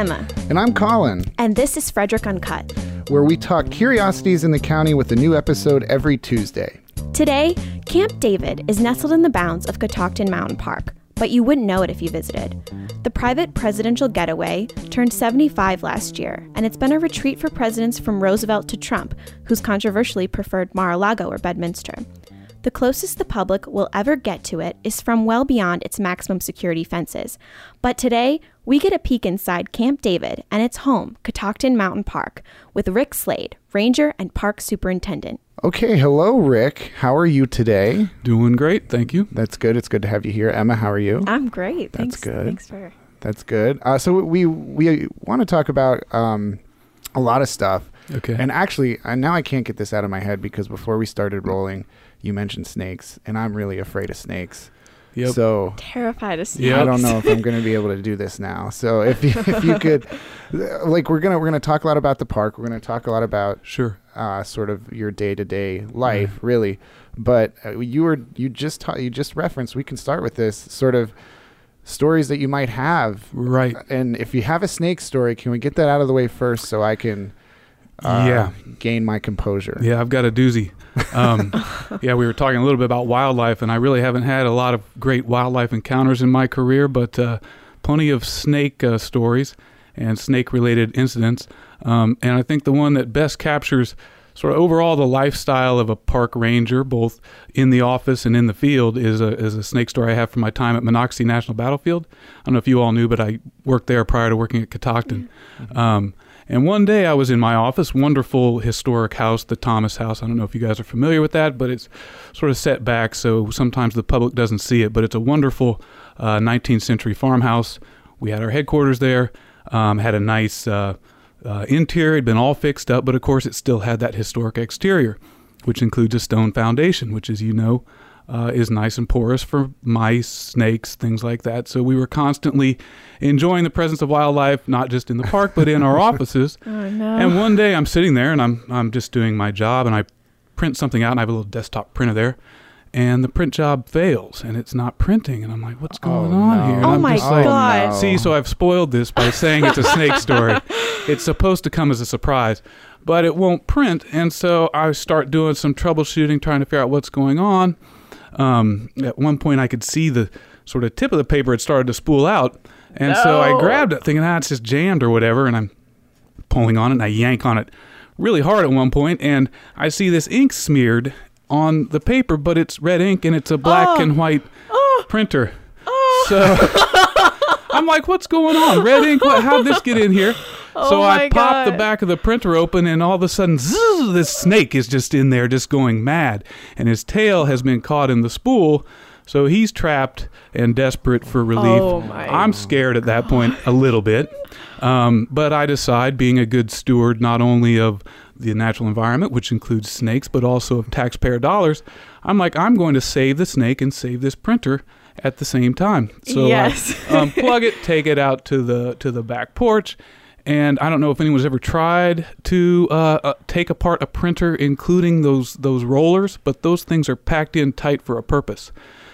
Emma, And I'm Colin, and this is Frederick Uncut. where we talk curiosities in the county with a new episode every Tuesday. Today, Camp David is nestled in the bounds of Catoctin Mountain Park, but you wouldn't know it if you visited. The private presidential getaway turned 75 last year, and it's been a retreat for presidents from Roosevelt to Trump, who's controversially preferred Mar a Lago or Bedminster. The closest the public will ever get to it is from well beyond its maximum security fences. But today, we get a peek inside Camp David and its home, Catoctin Mountain Park, with Rick Slade, Ranger and Park Superintendent. Okay, hello, Rick. How are you today? Doing great, thank you. That's good. It's good to have you here. Emma, how are you? I'm great. That's Thanks. good. Thanks for. That's good. Uh, so we we want to talk about um, a lot of stuff. Okay. And actually, now I can't get this out of my head because before we started rolling, you mentioned snakes, and I'm really afraid of snakes. Yep. So Terrified of snakes. Yeah. I don't know if I'm going to be able to do this now. So if you, if you could, like, we're gonna we're gonna talk a lot about the park. We're gonna talk a lot about sure. uh, sort of your day to day life, really. But uh, you were you just ta- you just referenced. We can start with this sort of stories that you might have. Right. And if you have a snake story, can we get that out of the way first so I can uh, Yeah. gain my composure? Yeah, I've got a doozy. Um, yeah, we were talking a little bit about wildlife, and I really haven't had a lot of great wildlife encounters in my career, but uh, plenty of snake uh, stories and snake related incidents. Um, and I think the one that best captures sort of overall the lifestyle of a park ranger, both in the office and in the field, is a, is a snake story I have from my time at Monocacy National Battlefield. I don't know if you all knew, but I worked there prior to working at Catoctin. Um, and one day I was in my office, wonderful historic house, the Thomas House. I don't know if you guys are familiar with that, but it's sort of set back, so sometimes the public doesn't see it. But it's a wonderful uh, 19th century farmhouse. We had our headquarters there, um, had a nice uh, uh, interior, had been all fixed up, but of course it still had that historic exterior, which includes a stone foundation, which, as you know, uh, is nice and porous for mice, snakes, things like that. So we were constantly enjoying the presence of wildlife, not just in the park, but in our offices. Oh no. And one day I'm sitting there and I'm I'm just doing my job and I print something out and I have a little desktop printer there. And the print job fails and it's not printing and I'm like, what's going Oh, on no. here? And Oh I'm my just like, God. no. See, so I've spoiled this by saying it's a snake story. It's supposed to come as a surprise, but it won't print. And so I start doing some troubleshooting, trying to figure out what's going on. Um, at one point, I could see the sort of tip of the paper had started to spool out. And so I grabbed it, thinking, ah, it's just jammed or whatever. And I'm pulling on it and I yank on it really hard at one point, and I see this ink smeared on the paper, but it's red ink and it's a black Oh. and white Oh. printer. So I'm like, what's going on? Red ink? What, how'd this get in here? So Oh I my pop the back of the printer open, and all of a sudden, zzz, this snake is just in there, just going mad. And his tail has been caught in the spool. So he's trapped and desperate for relief. Oh I'm scared at that point a little bit. Um, but I decide, being a good steward not only of the natural environment, which includes snakes, but also of taxpayer dollars, I'm like, I'm going to save the snake and save this printer at the same time. So Yes. I um, plug it, take it out to the to the back porch, and I don't know if anyone's ever tried to uh, uh, take apart a printer, including those those rollers, but those things are packed in tight for a purpose.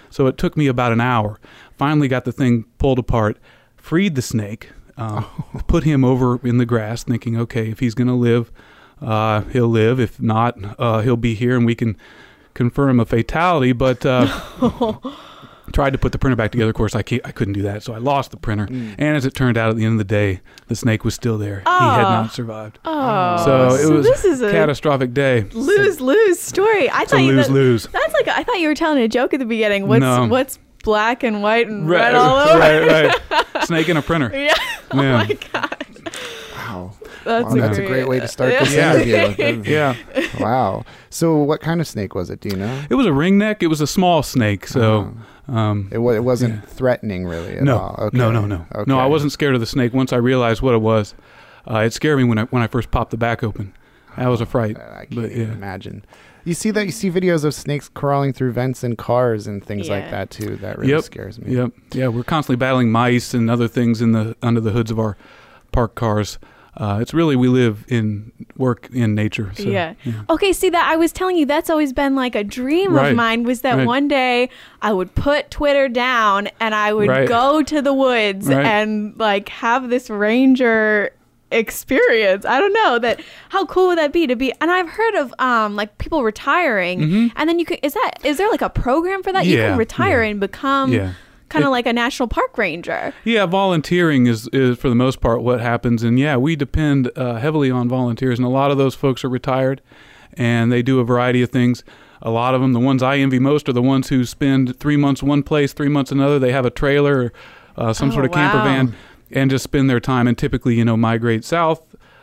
So it took me about an hour. Finally, got the thing pulled apart, freed the snake, um, put him over in the grass, thinking, okay, if he's going to live, uh, he'll live. If not, uh, he'll be here, and we can confirm a fatality. But uh, tried to put the printer back together. Of course, I can't, I couldn't do that, so I lost the printer. Mm. And as it turned out, at the end of the day, the snake was still there. he had not survived. Oh, so it was this is a catastrophic day. lose lose story. I It's a thought you lose that, lose. that's like I thought you were telling a joke at the beginning. What's No. what's black and white and Right, red all over? right, right. Snake in a printer. Yeah. Oh Yeah. my god. Wow. That's, Wow, that's a great way to start this Yeah. interview. Yeah, Wow. So what kind of snake was it? Do you know? it was a ringneck. It was a small snake, so um, It, wa- it wasn't Yeah. threatening really at no, all. Okay. no, no, no, Okay. no. I wasn't scared of the snake. Once I realized what it was, uh, it scared me when I when I first popped the back open. That was a fright. I can't But, yeah. imagine. You see that? You see videos of snakes crawling through vents in cars and things like that too. That really Yep. scares me. Yep. Yeah, we're constantly battling mice and other things in the under the hoods of our parked cars. Uh, it's really we live in work in nature. So, yeah. Okay, see that I was telling you that's always been like a dream Right. of mine was that Right. one day I would put Twitter down and I would Right. go to the woods and like have this ranger experience. I don't know that how cool would that be to be and I've heard of um like people retiring Mhm. and then you could is that is there like a program for that? you can retire yeah. and become Yeah. Kind of like a national park ranger. Yeah, volunteering is, is for the most part what happens, and yeah, we depend uh, heavily on volunteers, and a lot of those folks are retired, and they do a variety of things. A lot of them, the ones I envy most, are the ones who spend three months one place, three months another. They have a trailer or uh, some Oh, sort of camper van, and just spend their time, and typically, you know, migrate south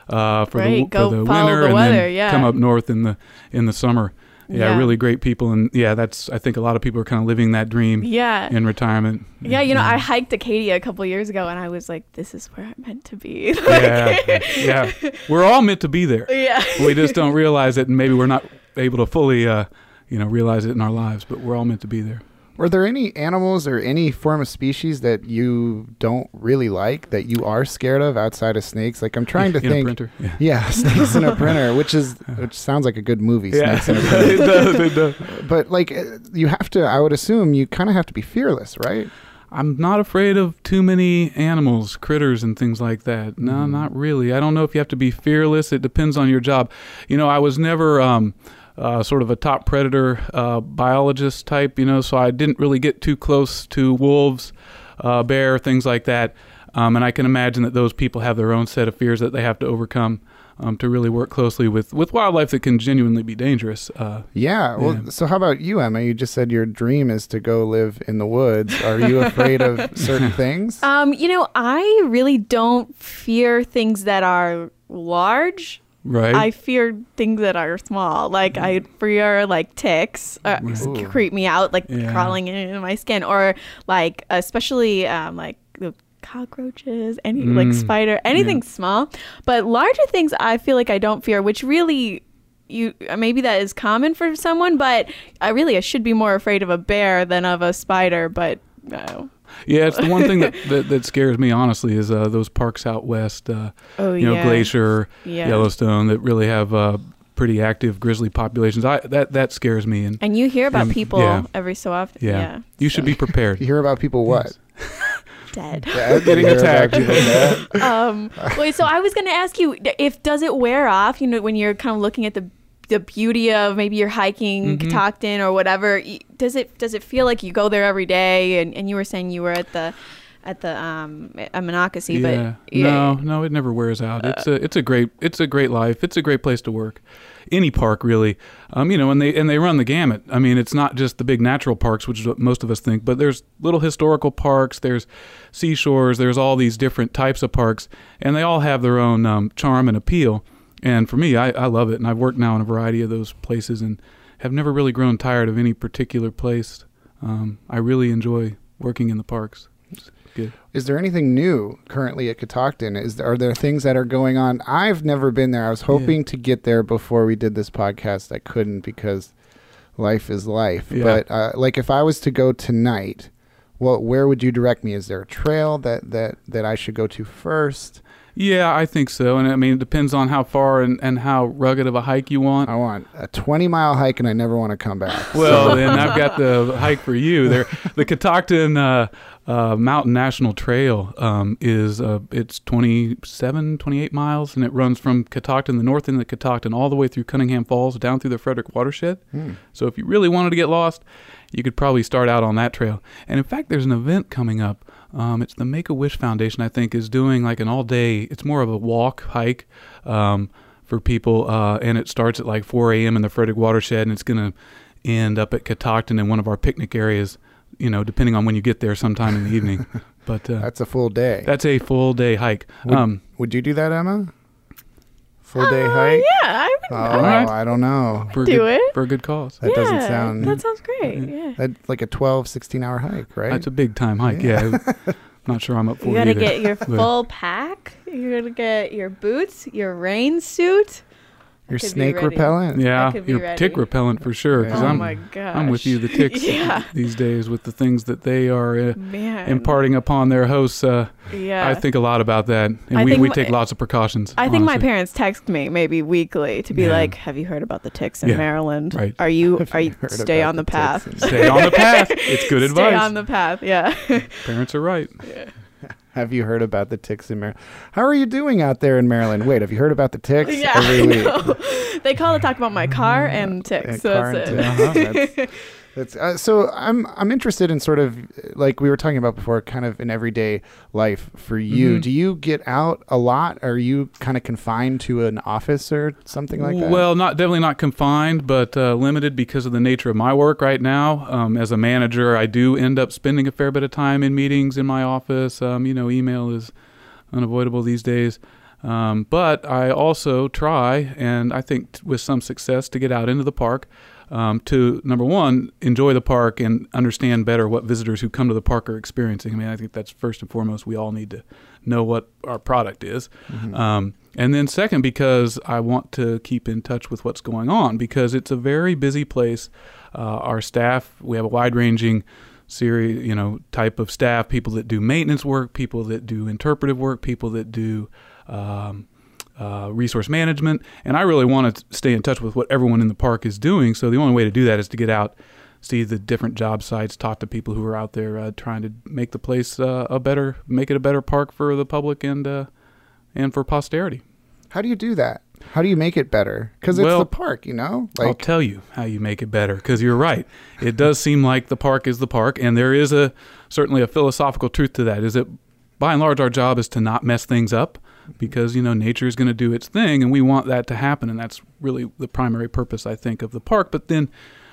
uh, for Right, the for the winter, the and then yeah. come up north in the in the summer. Yeah, Yeah. really great people, and yeah, that's I think a lot of people are kind of living that dream Yeah. in retirement. Yeah, you know, I hiked Acadia a couple years ago, and I was like, "This is where I'm meant to be." yeah, yeah. We're all meant to be there. yeah. We just don't realize it, and maybe we're not able to fully, uh, you know, realize it in our lives. But we're all meant to be there. Were there any animals or any form of species that you don't really like that you are scared of outside of snakes? Like I'm trying to in think. a printer. Yeah. Yeah, snakes in a printer, which is which sounds like a good movie. Yeah. Snakes in a printer. it does. It does. But like uh, you have to, I would assume you kind of have to be fearless, right? I'm not afraid of too many animals, critters, and things like that. No, Mhm. not really. I don't know if you have to be fearless. It depends on your job. You know, I was never um, uh, sort of a top predator uh, biologist type, you know, so I didn't really get too close to wolves, uh, bear, things like that. Um, and I can imagine that those people have their own set of fears that they have to overcome um, to really work closely with, with wildlife that can genuinely be dangerous. Uh, Yeah. Well, Yeah. so how about you, Emma? You just said your dream is to go live in the woods. Are you afraid of certain things? Um, you know, I really don't fear things that are large. Right? I fear things that are small. Like I fear like ticks uh, Ooh. creep me out, like Yeah. crawling into my skin, or like especially um, like the cockroaches, any like Mm. spider, anything small. But larger things, I feel like I don't fear, which really. You maybe that is common for someone, but I really I should be more afraid of a bear than of a spider. But no. Yeah, it's the one thing that, that, that scares me honestly is uh, those parks out west, uh, Oh you know, yeah. Glacier, Yeah. Yellowstone, that really have uh, pretty active grizzly populations. I that that scares me, and And you hear about Um, people yeah. every so often. yeah, Yeah. you should be prepared. You hear about people what? dead. Yeah, Getting you hear about attacked. um, wait, so I was going to ask you if does it wear off? You know, when you're kind of looking at the the beauty of maybe you're hiking Mhm. Catoctin or whatever. Does it does it feel like you go there every day? And, and you were saying you were at the at the um at Monocacy, yeah. but no, no, it never wears out. It's a it's a great it's a great life. It's a great place to work. Any park really, um, you know, and they and they run the gamut. I mean, it's not just the big natural parks, which is what most of us think, but there's little historical parks, there's seashores, there's all these different types of parks, and they all have their own um, charm and appeal. And for me, I, I love it, and I've worked now in a variety of those places, and have never really grown tired of any particular place. Um, I really enjoy working in the parks. It's good. Is there anything new currently at Catoctin? Is are there things that are going on? I've never been there. I was hoping to get there before we did this podcast. I couldn't because life is life. Yeah. But uh, like, if I was to go tonight, well, where would you direct me? Is there a trail that that that I should go to first? Yeah, I think so. And I mean, it depends on how far and, and how rugged of a hike you want. I want a 20 mile hike, and I never want to come back. Well, then I've got the hike for you. There, the Catoctin uh, uh, Mountain National Trail um, is uh, it's 27, 28 miles, and it runs from Catoctin, the north end of Catoctin, all the way through Cunningham Falls, down through the Frederick Watershed. Hmm. So if you really wanted to get lost, you could probably start out on that trail. And in fact, there's an event coming up. Um, it's the Make a Wish Foundation, I think, is doing like an all day. It's more of a walk hike um, for people, uh, and it starts at like 4 a.m. in the Frederick Watershed, and it's going to end up at Catoctin in one of our picnic areas. You know, depending on when you get there, sometime in the evening. But uh, That's a full day. that's a full day hike. Would, Um, would you do that, Emma? Full day Uh, hike? Yeah, I would. Oh, I right. I don't know. for a do good, it. for a good cause. That doesn't Yeah, sound That sounds great. Yeah. That's like a 12, 16 hour hike, right? That's a big time hike. Yeah, I'm not sure I'm up for it. You it gotta either. get your full pack. You gotta get your boots, your rain suit. You're snake repellent. Yeah, could be you're ready. tick repellent for sure. Because oh I'm my gosh. I'm with you. The ticks yeah. these days with the things that they are uh, imparting upon their hosts. Uh, Yeah. I think a lot about that, and I we, think we my- take lots of precautions. I think my parents text me maybe weekly to be Yeah. like, "Have you heard about the ticks in Yeah, Maryland? right. Are you Have are you you stay on the, the path? Stay on the path. It's good advice. Stay on the path. Yeah. Parents are right. Have you heard about the ticks in Maryland? How are you doing out there in Maryland? Wait, have you heard about the ticks? yeah. Every week. they call to talk about my car and ticks. So car that's it. ticks. Uh-huh, That's, uh, so I'm I'm interested in sort of like we were talking about before, kind of in everyday life for you. Mhm. Do you get out a lot? Are you kind of confined to an office or something like that? Well, not definitely not confined, but uh, limited because of the nature of my work right now. Um, as a manager, I do end up spending a fair bit of time in meetings in my office. Um, you know, email is unavoidable these days. Um, but I also try, and I think t- with some success, to get out into the park. Um, to number one, enjoy the park and understand better what visitors who come to the park are experiencing. I mean, I think that's first and foremost. We all need to know what our product is. Mhm. Um, and then second, because I want to keep in touch with what's going on, because it's a very busy place. Uh, our staff, we have a wide-ranging series, you know, type of staff. People that do maintenance work, people that do interpretive work, people that do um, uh, resource management. And I really want to stay in touch with what everyone in the park is doing. So the only way to do that is to get out, see the different job sites, talk to people who are out there uh, trying to make the place uh, a better, make it a better park for the public and uh, and for posterity. How do you do that? How do you make it better? Because it's Well, the park, you know. I'll tell you how you make it better because you're right. It does seem like the park is the park, and there is a certainly a philosophical truth to that. Is that by and large our job is to not mess things up because you know nature is going to do its thing, and we want that to happen, and that's really the primary purpose I think of the park. But then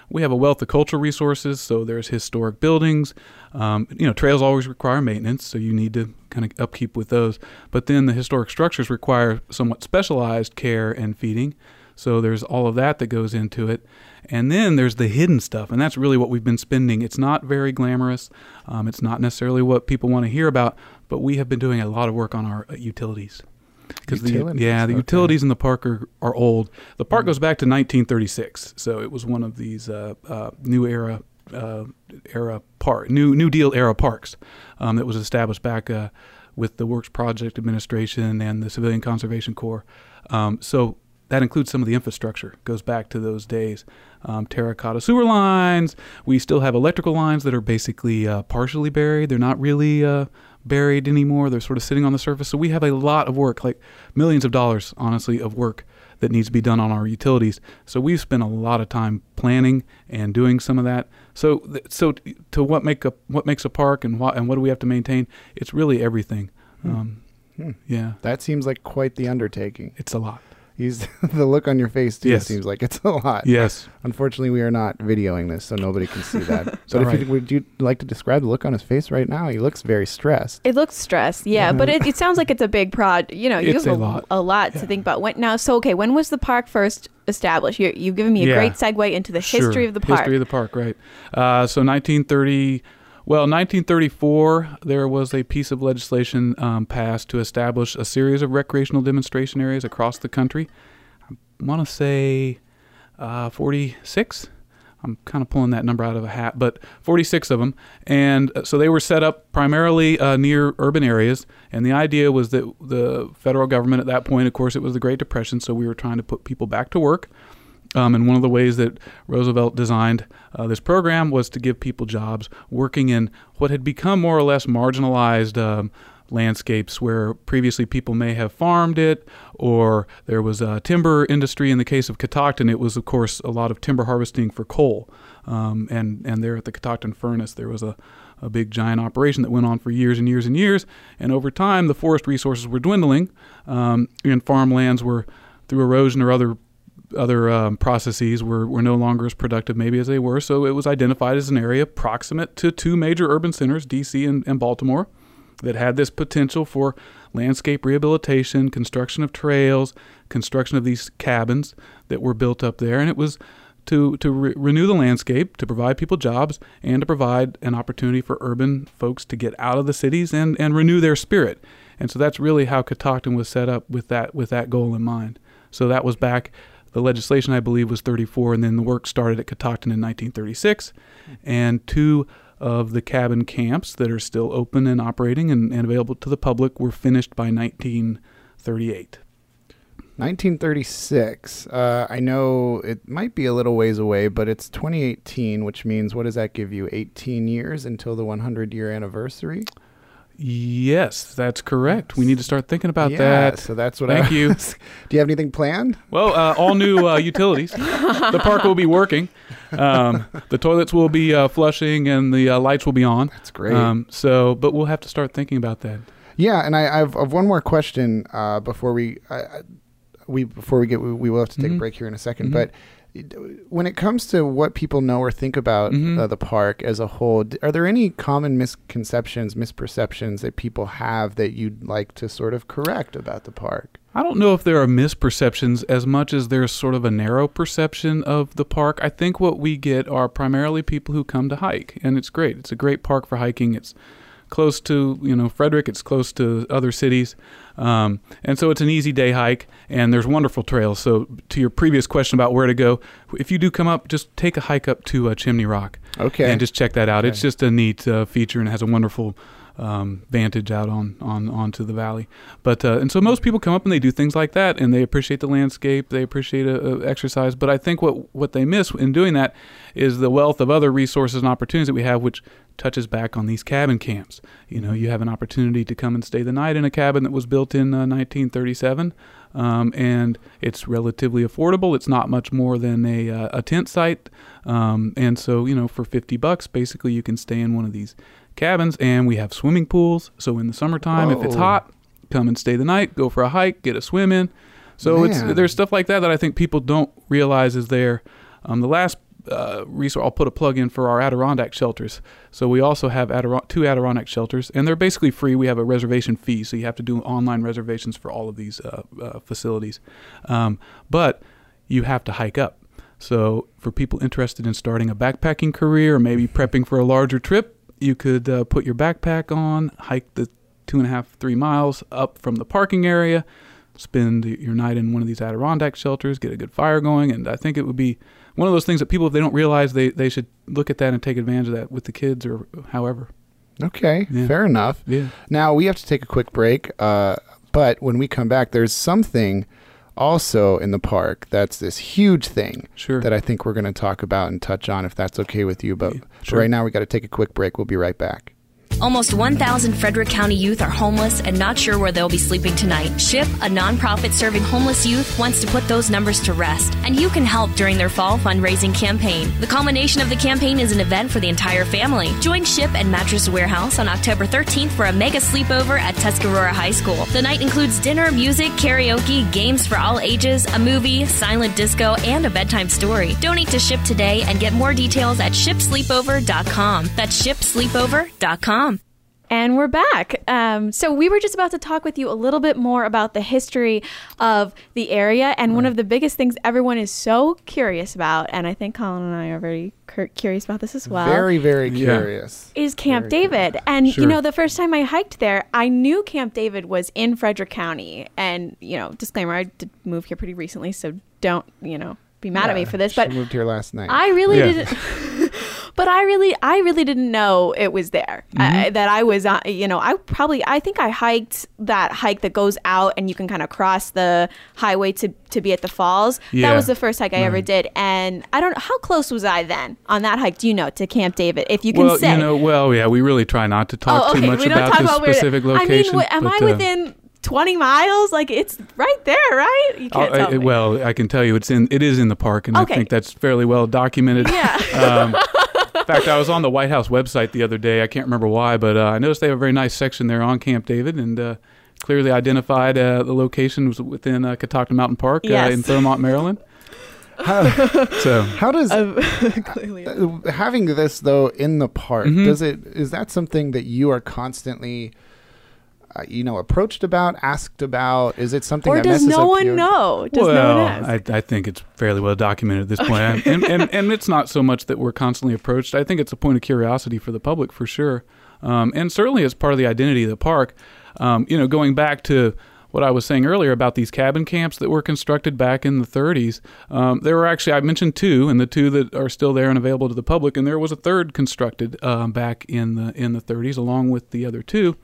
we have a wealth of cultural resources, so there's historic buildings. Um, you know, trails always require maintenance, so you need to kind of upkeep with those. But then the historic structures require somewhat specialized care and feeding. So there's all of that that goes into it. And then there's the hidden stuff, and that's really what we've been spending. It's not very glamorous. Um, it's not necessarily what people want to hear about, but we have been doing a lot of work on our uh, utilities. Because the yeah, the okay. utilities in the park are, are old. The park goes back to 1936, so it was one of these uh, uh, new era uh, era park, new New Deal era parks um, that was established back uh, with the Works Project Administration and the Civilian Conservation Corps. Um, so that includes some of the infrastructure. Goes back to those days. Um, terracotta sewer lines. We still have electrical lines that are basically uh, partially buried. They're not really uh, buried anymore. They're sort of sitting on the surface. So we have a lot of work, like millions of dollars, honestly, of work that needs to be done on our utilities. So we've spent a lot of time planning and doing some of that. So, th- so t- to what make a what makes a park and what and what do we have to maintain? It's really everything. Hmm. Um, Hmm. yeah, that seems like quite the undertaking. it's a lot. He's the look on your face too. Yes. Seems like it's a lot. Yes. Unfortunately, we are not videoing this, so nobody can see that. but all if right. you would you like to describe the look on his face right now? He looks very stressed. It looks stressed, yeah, but it, it sounds like it's a big prod. You know, you It's have a a, lot. a lot to think about. When, now, so okay, when was the park first established? You, you've given me a Yeah. great segue into the Sure. history of the park. History of the park, right. Uh, so 1930, well, 1934, there was a piece of legislation um, passed to establish a series of recreational demonstration areas across the country. I want to say uh, 46. I'm kind of pulling that number out of a hat, but 46 of them. And uh, so they were set up primarily uh, near urban areas. And the idea was that the federal government at that point, of course, it was the Great Depression, so we were trying to put people back to work. Um, and one of the ways that Roosevelt designed uh, this program was to give people jobs working in what had become more or less marginalized um, landscapes where previously people may have farmed it or there was a timber industry. In the case of Catoctin, it was, of course, a lot of timber harvesting for coal. Um, and, and there at the Catoctin Furnace, there was a, a big giant operation that went on for years and years and years. And over time, the forest resources were dwindling, um, and farmlands were, through erosion or other other um, processes were, were no longer as productive maybe as they were. So it was identified as an area proximate to two major urban centers, D.C. and, and Baltimore, that had this potential for landscape rehabilitation, construction of trails, construction of these cabins that were built up there. And it was to, to re- renew the landscape, to provide people jobs, and to provide an opportunity for urban folks to get out of the cities and, and renew their spirit. And so that's really how Catoctin was set up with that with that goal in mind. So that was back the legislation, I believe, was 34, and then the work started at Catoctin in 1936. And two of the cabin camps that are still open and operating and, and available to the public were finished by 1938. 1936. Uh, I know it might be a little ways away, but it's 2018, which means what does that give you? 18 years until the 100 year anniversary? Yes, that's correct. We need to start thinking about yeah, that. So that's what Thank I you. was- Do you have anything planned? Well, uh, all new uh, utilities. the park will be working. Um, the toilets will be uh, flushing, and the uh, lights will be on. That's great. Um, so, but we'll have to start thinking about that. Yeah, and I, I've, I've one more question uh, before we we before we get we, we will have to take a Mhm. break here in a 2nd Mhm. But when it comes to what people know or think about Mhm. uh, the park as a whole, are there any common misconceptions, misperceptions that people have that you'd like to sort of correct about the park? I don't know if there are misperceptions as much as there's sort of a narrow perception of the park. I think what we get are primarily people who come to hike, and it's great. It's a great park for hiking. It's close to you know Frederick. It's close to other cities, um, and so it's an easy day hike. And there's wonderful trails. So to your previous question about where to go, if you do come up, just take a hike up to uh, Chimney Rock Okay. and just check that out. It's just a neat uh, feature and has a wonderful um, vantage out on, on onto the valley. But uh, and so most people come up and they do things like that, and they appreciate the landscape, they appreciate a, a exercise. But I think what what they miss in doing that is the wealth of other resources and opportunities that we have, which touches back on these cabin camps. You know, you have an opportunity to come and stay the night in a cabin that was built in uh, 1937. Um, and it's relatively affordable. It's not much more than a, uh, a tent site, um, and so you know for fifty bucks, basically you can stay in one of these cabins, and we have swimming pools. So in the summertime, if it's hot, come and stay the night, go for a hike, get a swim in. So it's there's stuff like that that I think people don't realize is there. Um, the last uh, resource, I'll put a plug in for our Adirondack shelters. So we also have Adiron- two Adirondack shelters, and they're basically free. We have a reservation fee, so you have to do online reservations for all of these uh, uh, facilities. Um, but you have to hike up. So for people interested in starting a backpacking career or maybe prepping for a larger trip, you could uh, put your backpack on, hike the two and a half, three miles up from the parking area, spend your night in one of these Adirondack shelters, get a good fire going, and I think it would be one of those things that people, if they don't realize, they, they should look at that and take advantage of that with the kids or however. Okay, Yeah. fair enough. Yeah. Now we have to take a quick break, uh, but when we come back, there's something also in the park that's this huge thing Sure. that I think we're going to talk about and touch on, if that's okay with you. But Yeah, sure. right now, we got to take a quick break. We'll be right back. Almost 1,000 Frederick County youth are homeless and not sure where they'll be sleeping tonight. SHIP, a nonprofit serving homeless youth, wants to put those numbers to rest, and you can help during their fall fundraising campaign. The culmination of the campaign is an event for the entire family. Join SHIP and Mattress Warehouse on October 13th for a mega sleepover at Tuscarora High School. The night includes dinner, music, karaoke, games for all ages, a movie, silent disco, and a bedtime story. Donate to SHIP today and get more details at shipsleepover.com. That's shipsleepover.com. And we're back. Um, so we were just about to talk with you a little bit more about the history of the area, and one of the biggest things everyone is so curious about, and I think Colin and I are very cur- curious about this as well. very, very Yeah. curious. is Camp Very David. And you know, the first time I hiked there, I knew Camp David was in Frederick County. And, you know, disclaimer, I did move here pretty recently, so don't, you know, be mad at me for this. she But moved here last night. I really Yeah. didn't. but I really, I really didn't know it was there. I, Mm-hmm. that I was, uh, you know, I probably, I think I hiked that hike that goes out and you can kind of cross the highway to to be at the falls. That was the first hike I ever did, and I don't know how close was I then on that hike. Do you know to Camp David? If you can well, say. you know, well, yeah, we really try not to talk oh, okay. too much about the specific I mean, location. am I but, uh, within? 20 miles like it's right there right you can't Oh, tell I- me. well, I can tell you, it's in it is in the park, and Okay. I think that's fairly well documented. yeah Um, in fact, I was on the White House website the other day. I can't remember why, but uh, I noticed they have a very nice section there on Camp David, and uh, clearly identified uh, the location was within uh, Catoctin Mountain Park uh, Yes. in Thurmont, Maryland. How, So how does uh, having this though in the park Mhm. does it is that something that you are constantly uh, you know approached about asked about? Is it something or that does messes no up one your- know? Does well, no one ask? I, I think it's fairly well documented at this point, and, and and it's not so much that we're constantly approached. I think it's a point of curiosity for the public for sure, um, and certainly as part of the identity of the park. Um, you know, going back to what I was saying earlier about these cabin camps that were constructed back in the 30s. Um, there were actually I mentioned two, and the two that are still there and available to the public, and there was a third constructed um, back in the in the 30s along with the other two,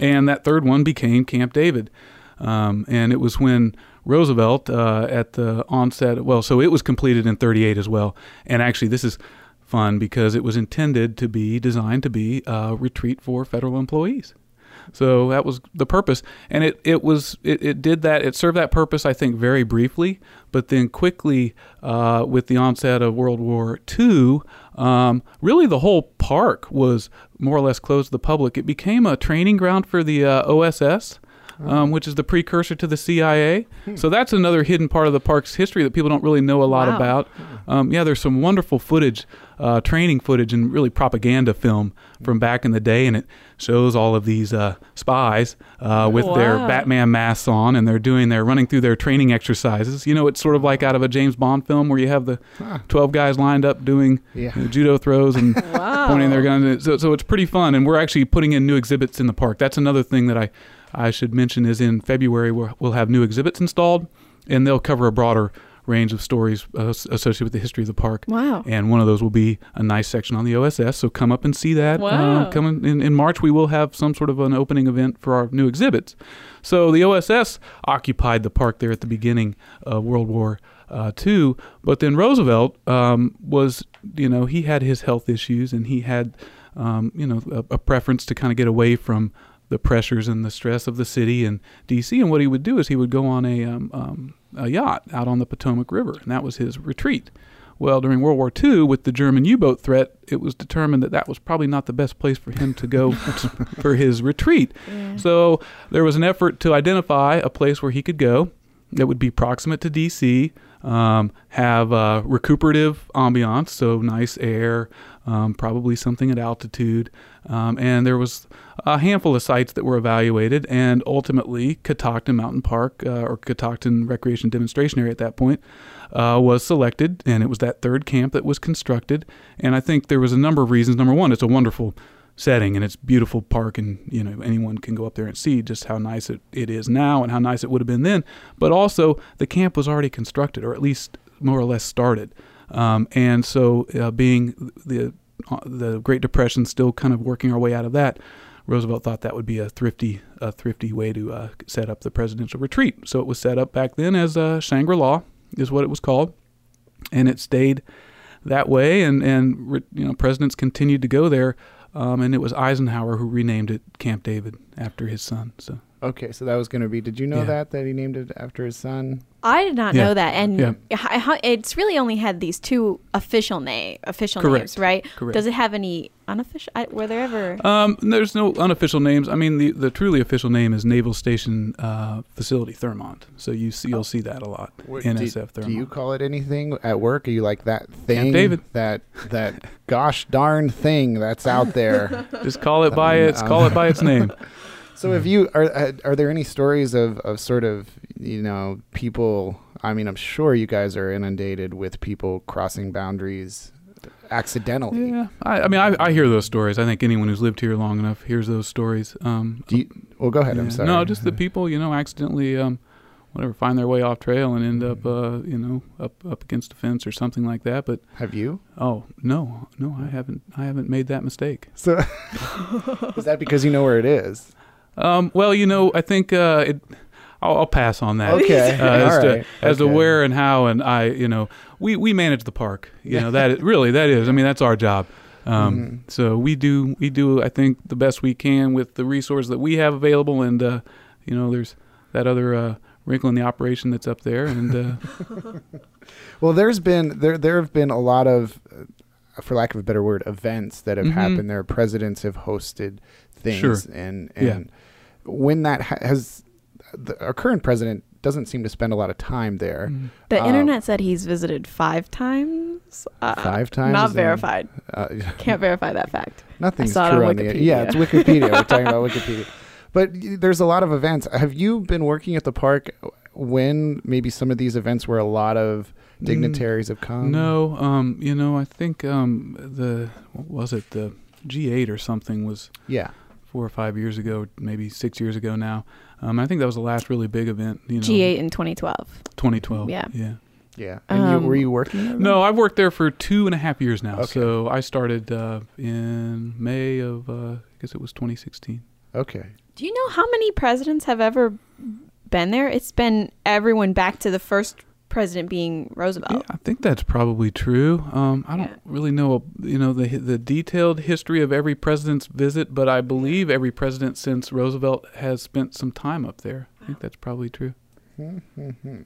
and that third one became Camp David, um, and it was when Roosevelt uh, at the onset. Well, so it was completed in 38 as well, and actually this is fun because it was intended to be designed to be a retreat for federal employees. So that was the purpose, and it it was it, it did that. It served that purpose, I think, very briefly, but then quickly, uh, with the onset of World War II, um, really the whole park was more or less closed to the public. It became a training ground for the uh, OSS. Um, which is the precursor to the CIA. So that's another hidden part of the park's history that people don't really know a lot Wow. about. Um, yeah, there's some wonderful footage, uh, training footage, and really propaganda film from back in the day, and it shows all of these uh, spies uh, with their Batman masks on, and they're doing their running through their training exercises. You know, it's sort of like out of a James Bond film where you have the 12 guys lined up doing Yeah. you know, judo throws and Wow. pointing their guns. So, so it's pretty fun, and we're actually putting in new exhibits in the park. That's another thing that I, I should mention is in February we'll, have new exhibits installed, and they'll cover a broader range of stories uh, associated with the history of the park. Wow. And one of those will be a nice section on the OSS. So come up and see that. Wow. Uh, come in, in, in March, we will have some sort of an opening event for our new exhibits. So the OSS occupied the park there at the beginning of World War uh, II. But then Roosevelt um, was, you know, he had his health issues and he had, um, you know, a, a preference to kind of get away from the pressures and the stress of the city and D.C. And what he would do is he would go on a, um, um, a yacht out on the Potomac River, and that was his retreat. Well, during World War II, with the German U-boat threat, it was determined that that was probably not the best place for him to go for his retreat. So there was an effort to identify a place where he could go that would be proximate to D.C., um, have uh, recuperative ambiance, so nice air, um, probably something at altitude, um, and there was a handful of sites that were evaluated, and ultimately Catoctin Mountain Park uh, or Catoctin Recreation Demonstration Area at that point uh, was selected, and it was that third camp that was constructed. And I think there was a number of reasons. Number one, it's a wonderful setting and it's beautiful park and you know anyone can go up there and see just how nice it, it is now and how nice it would have been then but also the camp was already constructed or at least more or less started um, and so uh, being the uh, the Great Depression still kind of working our way out of that Roosevelt thought that would be a thrifty a thrifty way to uh, set up the presidential retreat so it was set up back then as uh, Shangri-La is what it was called and it stayed that way and and you know presidents continued to go there um, and it was Eisenhower who renamed it Camp David after his son. So Okay, so that was going to be. Did you know Yeah. that that he named it after his son? I did not Yeah. know that, and Yeah. h- it's really only had these two official name official Correct. names, right? Correct. Does it have any unofficial? I, were there ever? um, there's no unofficial names. I mean, the, the truly official name is Naval Station uh, Facility Thurmont. So you see, you'll see that a lot. What- NSF do, Thurmont. do you call it anything at work? Are you like that thing, David. That that gosh darn thing that's out there. Just call it by Um, its call it by its name. So, have you are uh, are there any stories of of sort of you know people? I mean, I'm sure you guys are inundated with people crossing boundaries accidentally. Yeah, I, I mean, I, I hear those stories. I think anyone who's lived here long enough hears those stories. Um, Do you, well, go ahead. I'm sorry. No, just the people, you know, accidentally, um, whatever, find their way off trail and end up, uh, you know, up up against a fence or something like that. But Have you? oh no, no, I haven't, I haven't made that mistake. So, is that because you know where it is? Um, well, you know, I think uh, it. I'll, I'll pass on that. Okay. Uh, as to, as to where and how, and I, you know, we, we manage the park. You know that is, really that is. I mean, that's our job. Um, Mhm. So we do we do I think the best we can with the resources that we have available, and uh, you know, there's that other uh, wrinkle in the operation that's up there, and uh, Well, there's been there there have been a lot of, uh, for lack of a better word, events that have Mhm. happened. There, presidents have hosted things, Sure. and Yeah. and when that ha- has, the, our current president doesn't seem to spend a lot of time there. The Um, internet said he's visited five times. Uh, Five times, Not and- verified. Uh, Can't verify that fact. Nothing's true on on the yeah. It's Wikipedia. We're talking about Wikipedia, but there's a lot of events. Have you been working at the park when maybe some of these events where a lot of dignitaries have come? no, um, you know, I think um, the what was it the G8 or something was Yeah. Four or five years ago, maybe six years ago now. Um, I think that was the last really big event. You know, G8 in 2012. 2012. Yeah. yeah. Yeah. And you, Um, were you working there? then? No, I've worked there for two and a half years now. Okay. So I started uh, in May of, uh, I guess it was 2016. Okay. Do you know how many presidents have ever been there? It's been everyone back to the first president being Roosevelt. Yeah, I think that's probably true. Um, I don't Yeah. really know, you know, the the detailed history of every president's visit, but I believe every president since Roosevelt has spent some time up there. I think that's probably true. Mhm.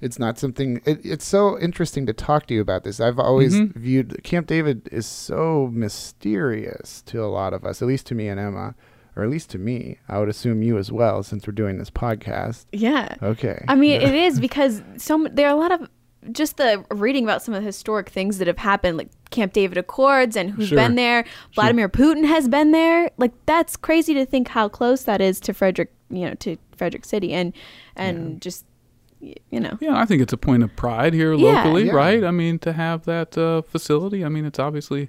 It's not something. It, it's so interesting to talk to you about this. I've always Mhm. viewed Camp David is so mysterious to a lot of us, at least to me and Emma, or at least to me. I would assume you as well, since we're doing this podcast. Yeah. Okay. I mean, it is because some there are a lot of just the reading about some of the historic things that have happened, like Camp David Accords and who's Sure. been there. Vladimir Putin has been there. Like that's crazy to think how close that is to Frederick, you know, to Frederick City, and and just you know, Yeah, I think it's a point of pride here Yeah. locally, Yeah. right? I mean, to have that uh, facility. I mean, it's obviously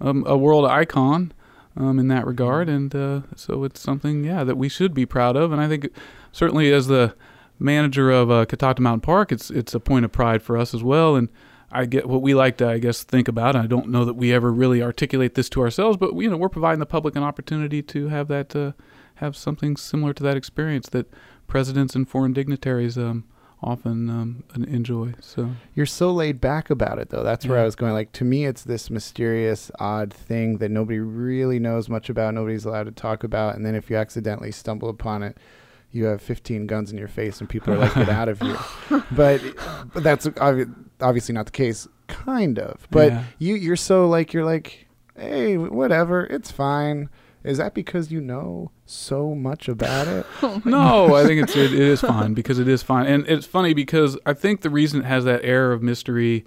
um, a world icon um, in that regard, and uh, so it's something, yeah, that we should be proud of. And I think certainly as the manager of uh, Catoctin Mountain Park, it's it's a point of pride for us as well. And I get what we like to, I guess, think about. And I don't know that we ever really articulate this to ourselves, but you know, we're providing the public an opportunity to have that, uh, have something similar to that experience that presidents and foreign dignitaries um, often um, enjoy. So You're so laid back about it, though. That's where I was going. Like to me, it's this mysterious, odd thing that nobody really knows much about. Nobody's allowed to talk about. And then if you accidentally stumble upon it, you have 15 guns in your face, and people are like, "Get out of here!" But, but that's obvi- obviously not the case. Kind of. But Yeah. you, you're so like, you're like, "Hey, whatever, it's fine." Is that because you know so much about it? Oh no, I think it's it, it is fine because it is fine, and it's funny because I think the reason it has that air of mystery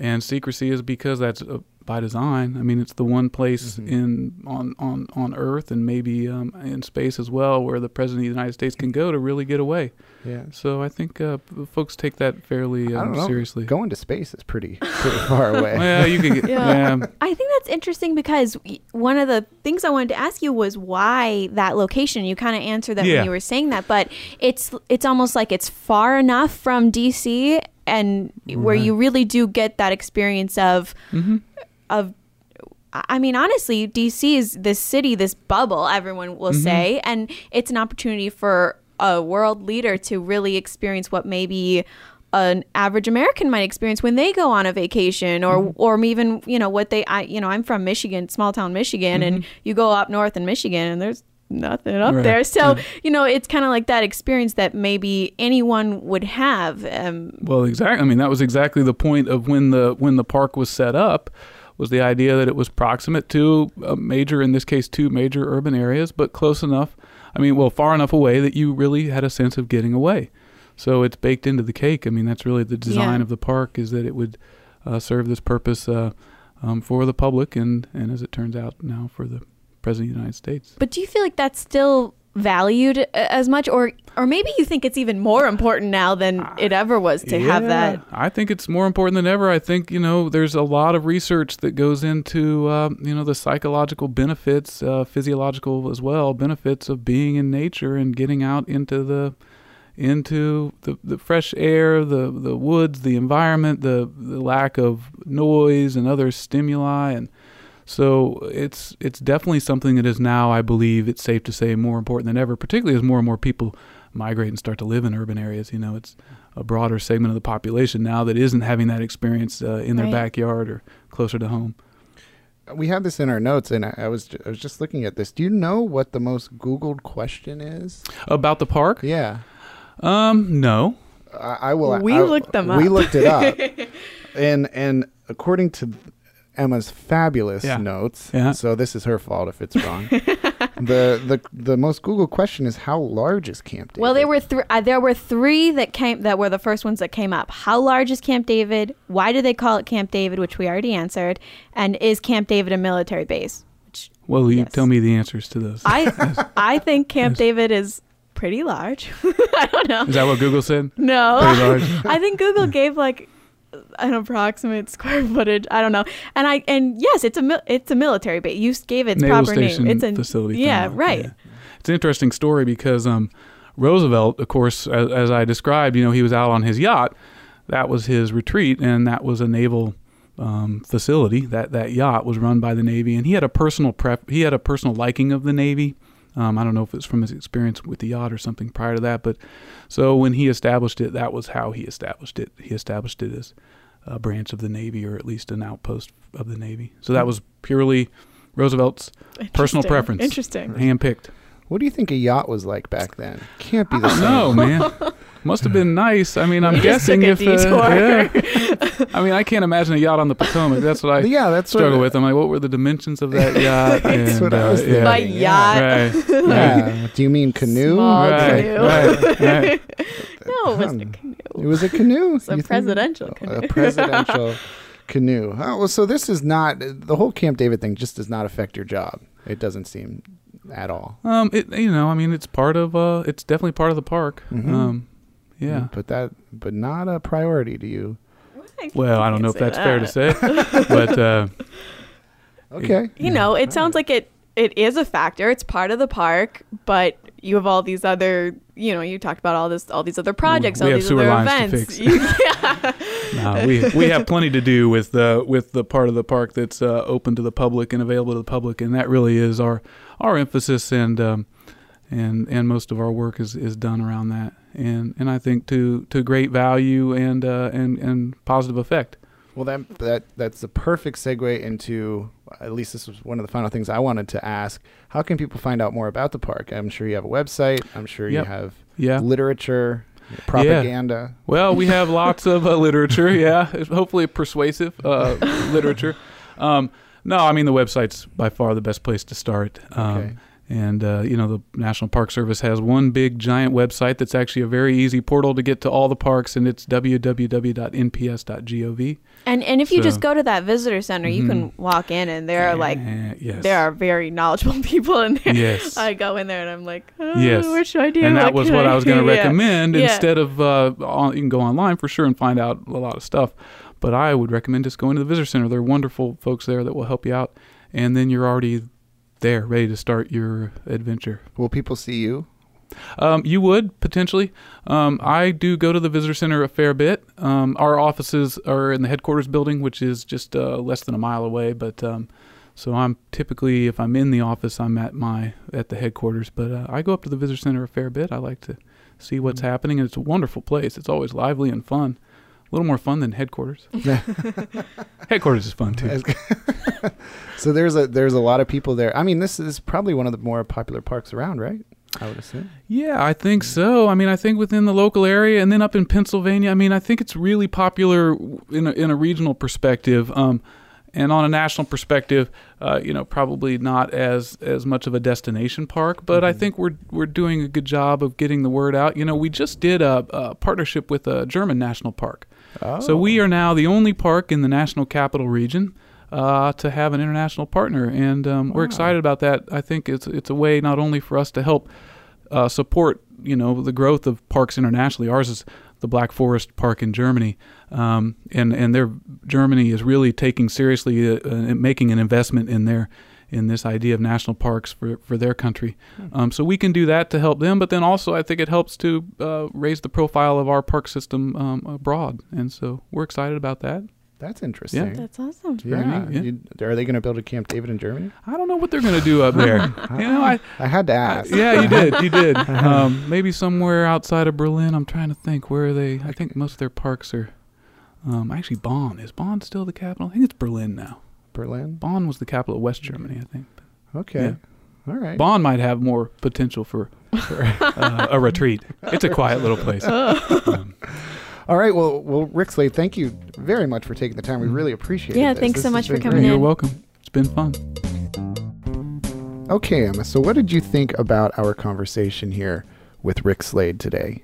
and secrecy is because that's uh, by design. I mean, it's the one place Mhm. in on on on Earth and maybe um, in space as well where the president of the United States can go to really get away. Yeah. So I think uh, folks take that fairly I um, don't know. seriously. Going to space is pretty pretty far away. Well, you can get Yeah. yeah. I think that's interesting because one of the things I wanted to ask you was why that location. You kind of answered that Yeah. when you were saying that, but it's it's almost like it's far enough from DC and where you really do get that experience of hmm of I mean honestly DC is this city this bubble everyone will Mhm. say and it's an opportunity for a world leader to really experience what maybe an average American might experience when they go on a vacation or Mm-hmm. or even you know what they I you know I'm from Michigan small town Michigan and you go up north in Michigan and there's nothing up. Right. there so you know it's kind of like that experience that maybe anyone would have um, Well, exactly. I mean, that was exactly the point of when the when the park was set up, was the idea that it was proximate to a major, in this case, two major urban areas, but close enough. I mean, well, far enough away that you really had a sense of getting away. So it's baked into the cake. I mean, that's really the design Yeah. of the park is that it would uh, serve this purpose uh, um, for the public, and and as it turns out now for the president of the United States. But do you feel like that's still valued as much, or or maybe you think it's even more important now than it ever was to have that? I think it's more important than ever. I think you know there's a lot of research that goes into uh, you know the psychological benefits, uh, physiological as well benefits of being in nature and getting out into the into the, the fresh air, the the woods, the environment, the the lack of noise and other stimuli and so it's it's definitely something that is now, I believe, it's safe to say, more important than ever. Particularly as more and more people migrate and start to live in urban areas. You know, it's a broader segment of the population now that isn't having that experience uh, in their Right. backyard or closer to home. we have this in our notes, and I, I was I was just looking at this. Do you know what the most Googled question is? About the park? Yeah, Um, no. I, I will. We I- looked them We up. looked it up, and and according to Emma's fabulous Yeah. notes, Yeah. so this is her fault if it's wrong. the the the most Googled question is how large is Camp David? Well, there were three. Uh, there were three that came that were the first ones that came up. How large is Camp David? Why do they call it Camp David? Which we already answered. And is Camp David a military base? Which Well, you Yes. tell me the answers to those. I I think Camp Yes. David is pretty large. I don't know. Is that what Google said? No, Pretty large. I think Google gave like an approximate square footage. I don't know. And I and yes, it's a mil- it's a military base. You gave its Naval proper station name. It's a facility. Yeah, thing, right. yeah. It's an interesting story because um, Roosevelt, of course, as, as I described, you know, he was out on his yacht. That was his retreat, and that was a naval um, facility. That that yacht was run by the Navy, and he had a personal prep. He had a personal liking of the Navy. Um, I don't know if it's from his experience with the yacht or something prior to that, but so when he established it, that was how he established it. He established it as a branch of the Navy, or at least an outpost of the Navy. So that was purely Roosevelt's personal preference, Interesting. handpicked. What do you think a yacht was like back then? Can't be the same. No, man. Must have been nice. I mean, I'm You just guessing took a if. Uh, detour. yeah. I mean, I can't imagine a yacht on the Potomac. That's what I yeah, that's struggle what, with. I'm like, what were the dimensions of that yacht? That's And, what I was uh, thinking. yeah. My Yeah. yacht. Right. Yeah. Do you mean canoe? Small Right, canoe. right, right. No, it wasn't a canoe. It was a canoe. It's a You think- presidential A presidential canoe. Oh, well, so this is not the whole Camp David thing. Just does not affect your job. It doesn't seem at all. Um, it, you know, I mean, it's part of. Uh, it's definitely part of the park. Mhm. Um, yeah. But that, but not a priority to you. Well, I don't know if that's fair to say, but uh, Okay. You know, it sounds like it it is a factor. It's part of the park, but you have all these other, you know, you talked about all this all these other projects, we all have these sewer other lines to events. fix. You- yeah. no, we we have plenty to do with the with the part of the park that's uh, open to the public and available to the public, and that really is our our emphasis and um, and and most of our work is, is done around that, and and I think to to great value and uh, and and positive effect. Well, that that that's the perfect segue into at least this was one of the final things I wanted to ask. How can people find out more about the park? I'm sure you have a website. I'm sure Yep. you have Yeah. literature, propaganda. Well, we have lots of uh, literature. Yeah, It's hopefully persuasive uh, literature. Um, no, I mean the website's by far the best place to start. Um, Okay. And uh, you know the National Park Service has one big giant website that's actually a very easy portal to get to all the parks, and it's www.nps.gov. And and if you just go to that visitor center, you can walk in and there are like Uh, yes. there are very knowledgeable people in there. Yes. I go in there and I'm like, oh, Yes. what should I do? and that was what I was going to recommend Yeah. instead of uh, on, you can go online for sure and find out a lot of stuff but i would recommend just going to the visitor center there are wonderful folks there that will help you out and then you're already there ready to start your adventure. Will people see you? um, you would potentially. Um, i do go to the visitor center a fair bit. Um, our offices are in the headquarters building which is just uh, less than a mile away but um, so i'm typically if i'm in the office i'm at my at the headquarters but uh, i go up to the visitor center a fair bit. I like to see what's happening and it's a wonderful place. It's always lively and fun a little more fun than headquarters headquarters is fun too so there's a there's a lot of people there. I mean, this is probably one of the more popular parks around, right? I would assume. Yeah, I think so. I mean, I think within the local area, and then up in Pennsylvania. I mean, I think it's really popular in a, in a regional perspective, um, and on a national perspective, uh, you know, probably not as as much of a destination park. But I think we're we're doing a good job of getting the word out. You know, we just did a, a partnership with a German national park, so we are now the only park in the national capital region. Uh, to have an international partner, and um, we're excited about that. I think it's it's a way not only for us to help uh, support you know the growth of parks internationally. Ours is the Black Forest Park in Germany, um, and and their Germany is really taking seriously uh, uh, making an investment in their in this idea of national parks for, for their country. Um, so we can do that to help them, but then also I think it helps to uh, raise the profile of our park system um, abroad, and so we're excited about that. That's interesting. Yeah. That's awesome. Yeah. yeah. You- are they going to build a Camp David in Germany? I don't know what they're going to do up there. you know, I, I had to ask. yeah, you did. You did. Um, maybe somewhere outside of Berlin. I'm trying to think where are they. I think most of their parks are. Um, actually, Bonn is Bonn still the capital? I think it's Berlin now. Berlin. Bonn was the capital of West Germany, I think. Okay. All right. Bonn might have more potential for uh, a retreat. It's a quiet little place. Um, All right. Well, well, Rick Slade, thank you very much for taking the time. We really appreciate it. Yeah, thanks so much for coming in. you're welcome. It's been fun. Okay, Emma. So, what did you think about our conversation here with Rick Slade today?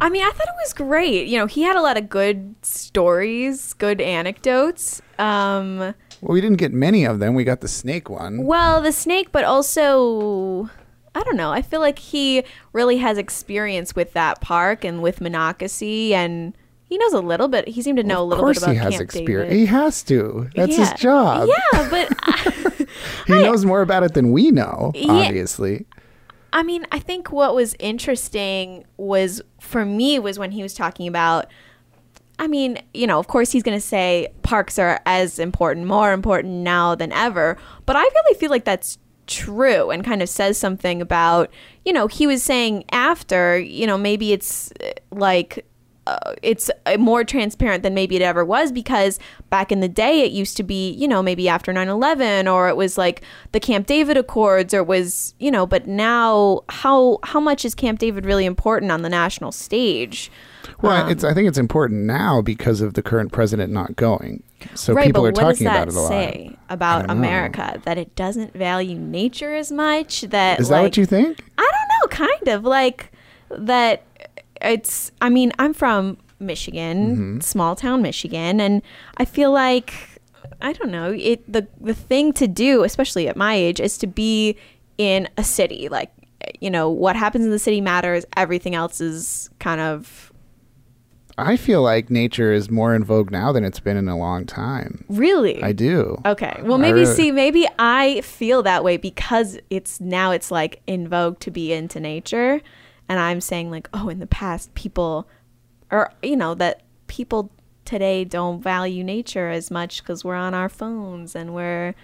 I mean, I thought it was great. You know, he had a lot of good stories, good anecdotes. Um, Well, we didn't get many of them. We got the snake one. well, the snake, but also, I don't know. I feel like he really has experience with that park and with Monocacy, and He knows a little bit. He seemed to know a little bit Of course about he has experience. He has to. That's Yeah. his job. Yeah, but He knows more about it than we know, Yeah. obviously. I mean, I think what was interesting was for me was when he was talking about. I mean, you know, of course he's going to say parks are as important, more important now than ever. But I really feel like that's true and kind of says something about, you know, he was saying after, you know, maybe it's uh, like it's uh, more transparent than maybe it ever was because back in the day it used to be you know maybe after 9-11 or it was like the camp david accords or it was you know but now how how much is camp david really important on the national stage Well, Um, it's. I think it's important now because of the current president not going. So right people are talking about it a lot. say about don't know. america that it doesn't value nature as much that Is that like, what you think? I don't know, kind of like that. It's. I mean, I'm from Michigan, Mm-hmm. small town Michigan, and I feel like I don't know. It the the thing to do, especially at my age, is to be in a city. Like, you know, what happens in the city matters. Everything else is kind of I feel like nature is more in vogue now than it's been in a long time. really. I do. Okay. Well, maybe really- see, maybe I feel that way because it's now it's like in vogue to be into nature, and I'm saying like, oh, in the past, people, or you know, that people today don't value nature as much because we're on our phones and we're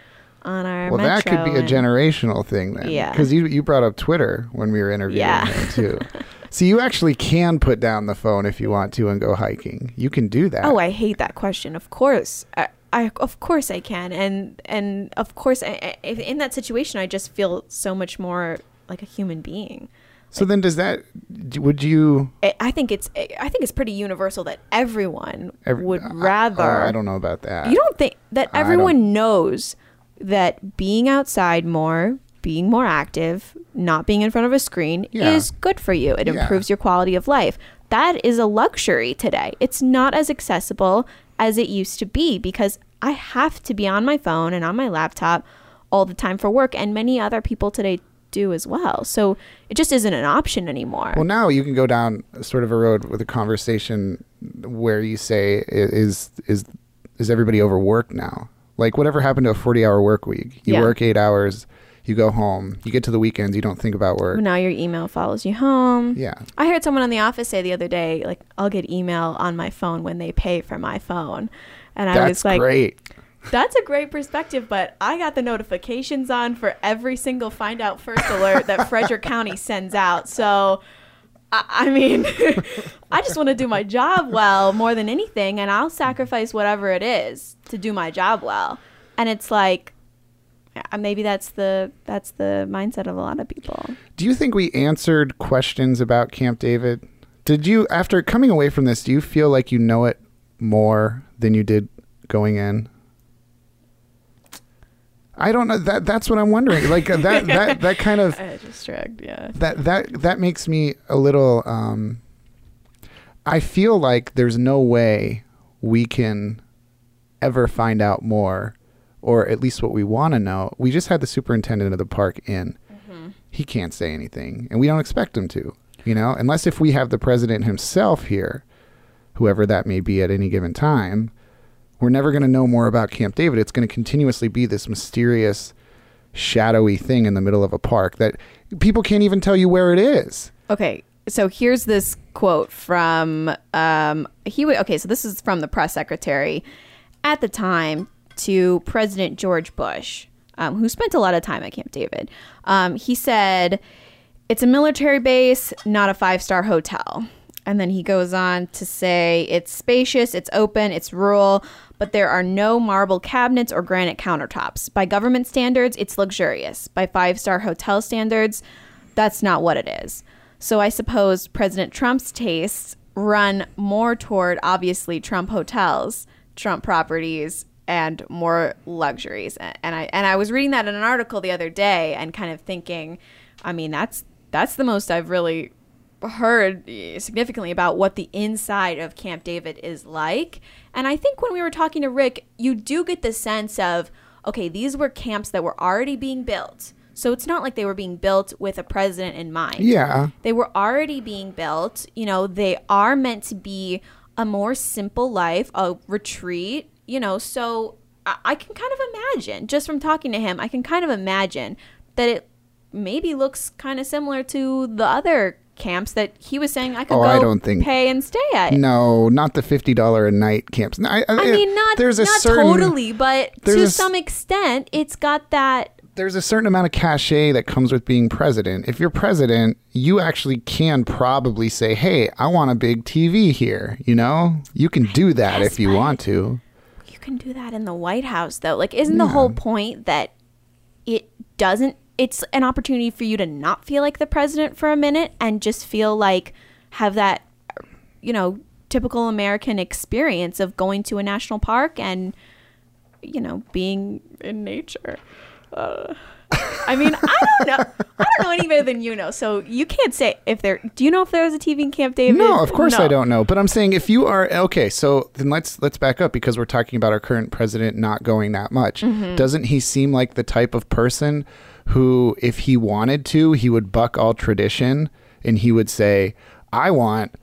on our. Well, that could be metro a generational thing then. Yeah. Because you, you brought up Twitter when we were interviewing Yeah. him too. so you actually can put down the phone if you want to and go hiking. You can do that. Oh, I hate that question. Of course, I, I of course I can, and and of course, I, I, if in that situation, I just feel so much more like a human being. So then does that, would you, I I think it's I think it's pretty universal that everyone Every- would I- rather. oh, I don't know about that. You don't think that everyone knows that being outside more, being more active, not being in front of a screen Yeah. is good for you. It Yeah. improves your quality of life. That is a luxury today. It's not as accessible as it used to be because I have to be on my phone and on my laptop all the time for work and many other people today do as well. So it just isn't an option anymore. Well, now you can go down sort of a road with a conversation where you say, "Is is is everybody overworked now? Like whatever happened to a forty-hour work week? You Yeah. work eight hours, you go home, you get to the weekends, you don't think about work. now your email follows you home. Yeah, I heard someone in the office say the other day, like, I'll get email on my phone when they pay for my phone. And I was like, great. That's a great perspective, but I got the notifications on for every single find out first alert that Frederick County sends out. So, I, I mean, I just want to do my job well more than anything, and I'll sacrifice whatever it is to do my job well. And it's like, maybe that's the that's the mindset of a lot of people. Do you think we answered questions about Camp David? Did you, after coming away from this, do you feel like you know it more than you did going in? I don't know. That that's what I'm wondering. Like uh, that that that kind of I just shrugged, yeah. that that that makes me a little um I feel like there's no way we can ever find out more or at least what we want to know. We just had the superintendent of the park in. He can't say anything and we don't expect him to, you know, unless if we have the president himself here, whoever that may be at any given time. We're never going to know more about Camp David. It's going to continuously be this mysterious shadowy thing in the middle of a park that people can't even tell you where it is. Okay, so here's this quote from um, he. wa- Okay, so this is from the press secretary at the time to President George Bush, um, who spent a lot of time at Camp David. Um, he said, "It's a military base, not a five star hotel." And then he goes on to say, "It's spacious, it's open, it's rural." But there are no marble cabinets or granite countertops. By government standards, it's luxurious. By five star hotel standards, that's not what it is. So I suppose President Trump's tastes run more toward obviously Trump hotels, Trump properties, and more luxuries. And I and I was reading that in an article the other day and kind of thinking, I mean, that's that's the most I've really heard eh, significantly about what the inside of Camp David is like. And I think when we were talking to Rick, you do get the sense of okay, these were camps that were already being built. So it's not like they were being built with a president in mind. Yeah. They were already being built. You know, they are meant to be a more simple life, a retreat, you know. So I, I can kind of imagine, just from talking to him, I can kind of imagine that it maybe looks kind of similar to the other camps that he was saying I could Oh, go I don't think- pay and stay at. No, not the fifty dollar a night camps. No, I, I mean, not there's a not certain, totally, but to a some extent, it's got that. There's a certain amount of cachet that comes with being president. If you're president, you actually can probably say, "Hey, I want a big TV here." You know, you can do that guess, if you want to. You can do that in the White House, though. Like, isn't the whole point that it doesn't? It's an opportunity for you to not feel like the president for a minute and just feel like have that, you know, typical American experience of going to a national park and, you know, being in nature. Uh, I mean, I don't know. I don't know any better than you know. So you can't say if there. Do you know if there was a TV in Camp David? No, of course I don't know. But I'm saying if you are okay, so then let's let's back up because we're talking about our current president not going that much. Mm-hmm. Doesn't he seem like the type of person who, if he wanted to, he would buck all tradition and he would say, "I want."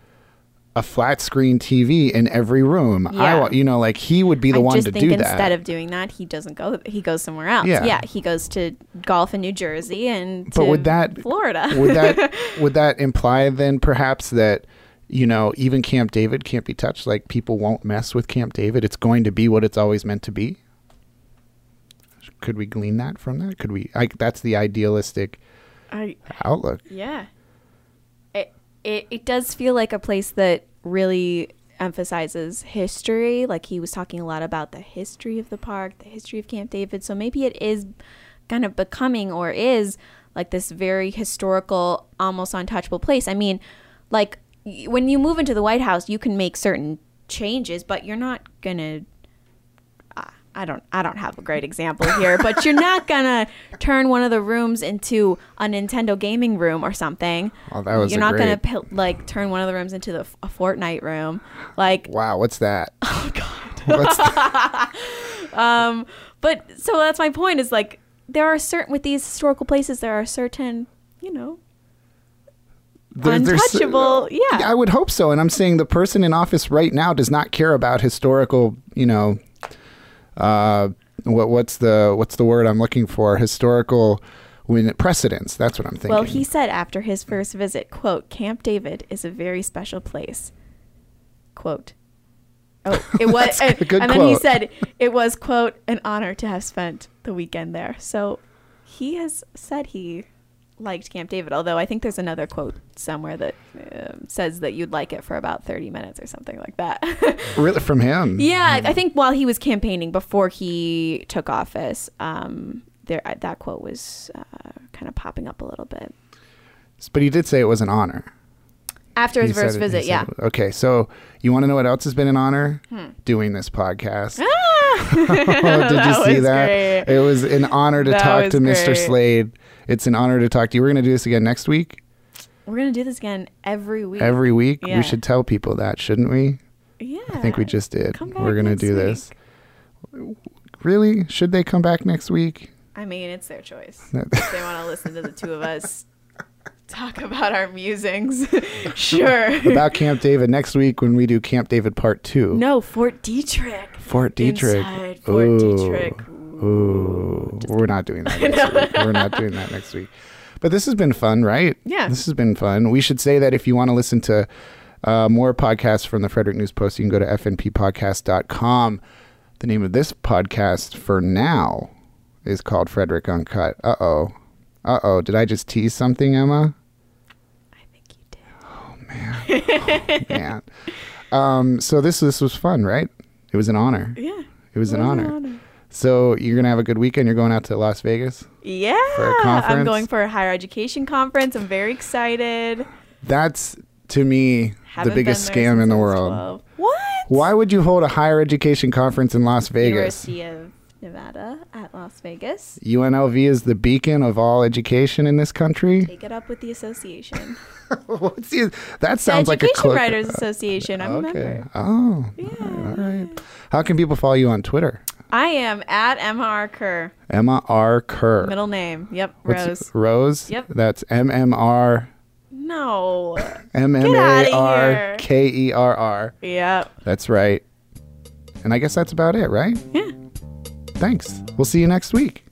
A flat screen TV in every room. I want, you know, like he would be the I one to do instead that. Instead of doing that, he doesn't go. He goes somewhere else. Yeah. Yeah, he goes to golf in New Jersey and But to would that- Florida. would that would that imply then perhaps that you know even Camp David can't be touched? Like people won't mess with Camp David. It's going to be what it's always meant to be. Could we glean that from that? Could we? I, that's the idealistic I, outlook. yeah, it, it it does feel like a place that really emphasizes history. Like he was talking a lot about the history of the park, the history of Camp David. So maybe it is kind of becoming or is like this very historical, almost untouchable place. I mean, like when you move into the White House, you can make certain changes, but you're not gonna. I- I don't. I don't have a great example here, but you're not gonna turn one of the rooms into a Nintendo gaming room or something. Oh, that was You're not gonna pil- like turn one of the rooms into the a Fortnite room. Like, Wow, what's that? Oh, What's um, but so that's my point. Is like there are certain with these historical places, there are certain, you know, There- untouchable. yeah. I would hope so. And I'm saying the person in office right now does not care about historical, you know, uh, what what's the what's the word I'm looking for? Historical when precedents. That's what I'm thinking. Well, he said after his first visit, quote, Camp David is a very special place. Quote. Oh, it was, That's and, a good and then he said it was, quote, an honor to have spent the weekend there. So he has said he liked Camp David, although I think there's another quote somewhere that um, says that you'd like it for about 30 minutes or something like that. really from him. yeah, I think while he was campaigning before he took office, um, there that quote was uh, kind of popping up a little bit. But he did say it was an honor. After his He first it- visit, said yeah. it- Okay, so you want to know what else has been an honor? Doing this podcast. Ah! oh, did you see that? great. It was an honor to That talk to Mr. Slade. It's an honor to talk to you. We're going to do this again next week. We're gonna do this again every week. Every week. Yeah. We should tell people that, shouldn't we? yeah. I think we just did. Come back We're going to do week. this. Really? Should they come back next week? I mean, it's their choice. if they want to listen to the two of us talk about our musings, sure. About Camp David next week when we do Camp David Part 2. no, Fort Detrick. Fort Detrick. Inside Fort Ooh. Detrick. Ooh, we're not doing that next week. We're not doing that next week. But this has been fun, right? Yeah. This has been fun. We should say that if you want to listen to uh, more podcasts from the Frederick News Post, you can go to fnppodcast.com. The name of this podcast for now is called Frederick Uncut. Uh oh. Uh oh. Did I just tease something, Emma? I think you did. Oh, man. Um, so this this was fun, right? It was an honor. Yeah. It was an It honor. So you're gonna have a good weekend. You're going out to Las Vegas. Yeah. For a conference? I'm going for a higher education conference. I'm very excited. That's to me Haven't the biggest scam in the world. 12. What? Why would you hold a higher education conference in Las Vegas? University of Nevada at Las Vegas. UNLV is the beacon of all education in this country. Take it up with the association. What's the, that the sounds like a Education Writers Association. I'm a member. Oh. Yeah. All right. How can people follow you on Twitter? I am at Emma R. Kerr. Emma R. Kerr. Middle name. Yep. What's- Rose. Rose. Yep. That's M M R. No, No. M M A R K E R R. Yep. That's right. And I guess that's about it, right? Yeah. Thanks. We'll see you next week.